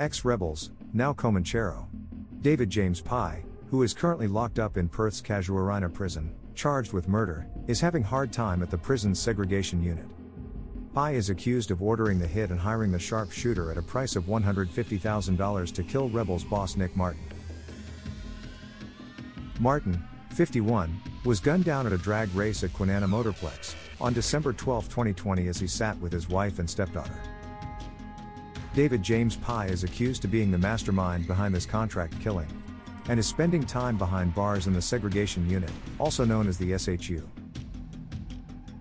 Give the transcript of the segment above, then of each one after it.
Ex rebels, now Comanchero. David James Pye, who is currently locked up in Perth's Casuarina prison, charged with murder, is having hard time at the prison's segregation unit. Pye is accused of ordering the hit and hiring the sharpshooter at a price of $150,000 to kill rebels boss Nick Martin. Martin, 51, was gunned down at a drag race at Kwinana Motorplex on December 12, 2020, as he sat with his wife and stepdaughter. David James Pye is accused of being the mastermind behind this contract killing and is spending time behind bars in the segregation unit, also known as the SHU.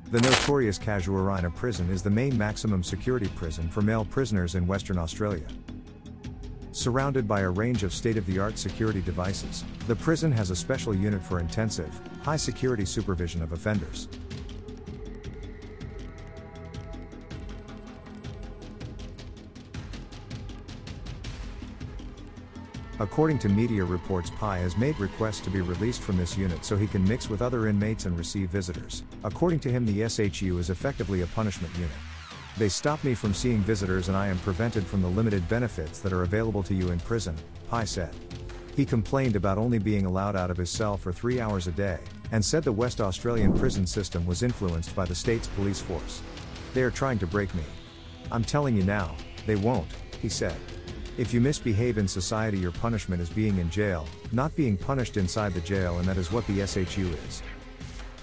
The notorious Casuarina prison is the main maximum security prison for male prisoners in Western Australia. Surrounded by a range of state of the art security devices, the prison has a special unit for intensive, high security supervision of offenders. According to media reports, Pye has made requests to be released from this unit so he can mix with other inmates and receive visitors. According to him, the SHU is effectively a punishment unit. They stop me from seeing visitors and I am prevented from the limited benefits that are available to you in prison, Pye said. He complained about only being allowed out of his cell for three hours a day, and said the West Australian prison system was influenced by the state's police force. They are trying to break me. I'm telling you now, they won't, he said. If you misbehave in society, your punishment is being in jail, not being punished inside the jail, and that is what the SHU is.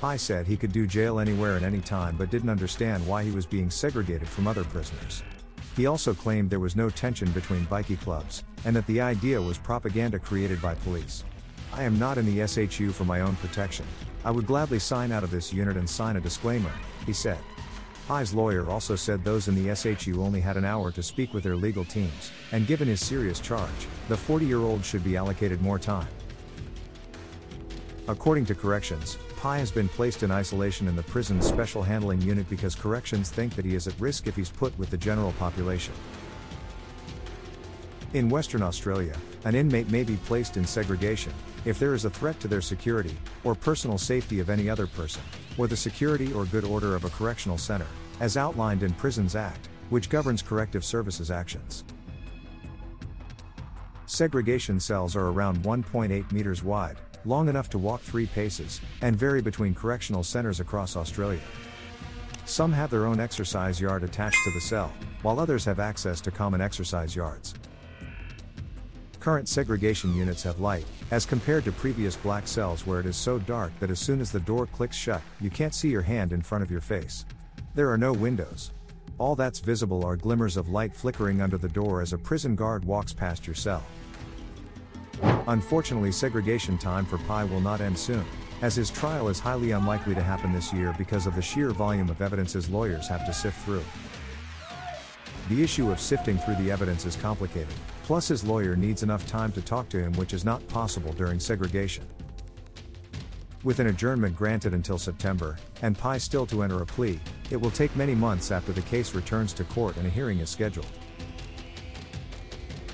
Pye said he could do jail anywhere at any time but didn't understand why he was being segregated from other prisoners. He also claimed there was no tension between bikie clubs, and that the idea was propaganda created by police. I am not in the SHU for my own protection. I would gladly sign out of this unit and sign a disclaimer, he said. Pye's lawyer also said those in the SHU only had an hour to speak with their legal teams, and given his serious charge, the 40 year old should be allocated more time. According to corrections, Pye has been placed in isolation in the prison's special handling unit because corrections think that he is at risk if he's put with the general population. In Western Australia, an inmate may be placed in segregation if there is a threat to their security, or personal safety of any other person, or the security or good order of a correctional center, as outlined in Prisons Act, which governs corrective services actions. Segregation cells are around 1.8 meters wide, long enough to walk three paces, and vary between correctional centers across Australia. Some have their own exercise yard attached to the cell, while others have access to common exercise yards. Current segregation units have light, as compared to previous black cells where it is so dark that as soon as the door clicks shut, you can't see your hand in front of your face. There are no windows. All that's visible are glimmers of light flickering under the door as a prison guard walks past your cell. Unfortunately, segregation time for Pye will not end soon, as his trial is highly unlikely to happen this year because of the sheer volume of evidence his lawyers have to sift through. The issue of sifting through the evidence is complicated, plus, his lawyer needs enough time to talk to him, which is not possible during segregation. With an adjournment granted until September, and Pye still to enter a plea, it will take many months after the case returns to court and a hearing is scheduled.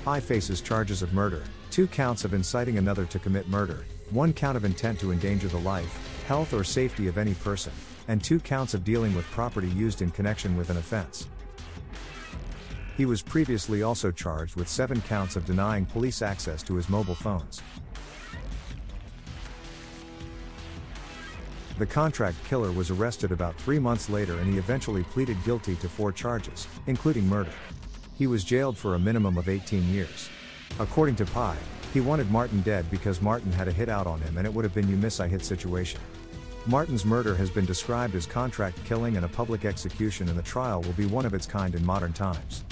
Pye faces charges of murder, two counts of inciting another to commit murder, one count of intent to endanger the life, health, or safety of any person, and two counts of dealing with property used in connection with an offense. He was previously also charged with seven counts of denying police access to his mobile phones. The contract killer was arrested about three months later and he eventually pleaded guilty to four charges, including murder. He was jailed for a minimum of 18 years. According to Pye, he wanted Martin dead because Martin had a hit out on him and it would have been you miss I hit situation. Martin's murder has been described as contract killing and a public execution and the trial will be one of its kind in modern times.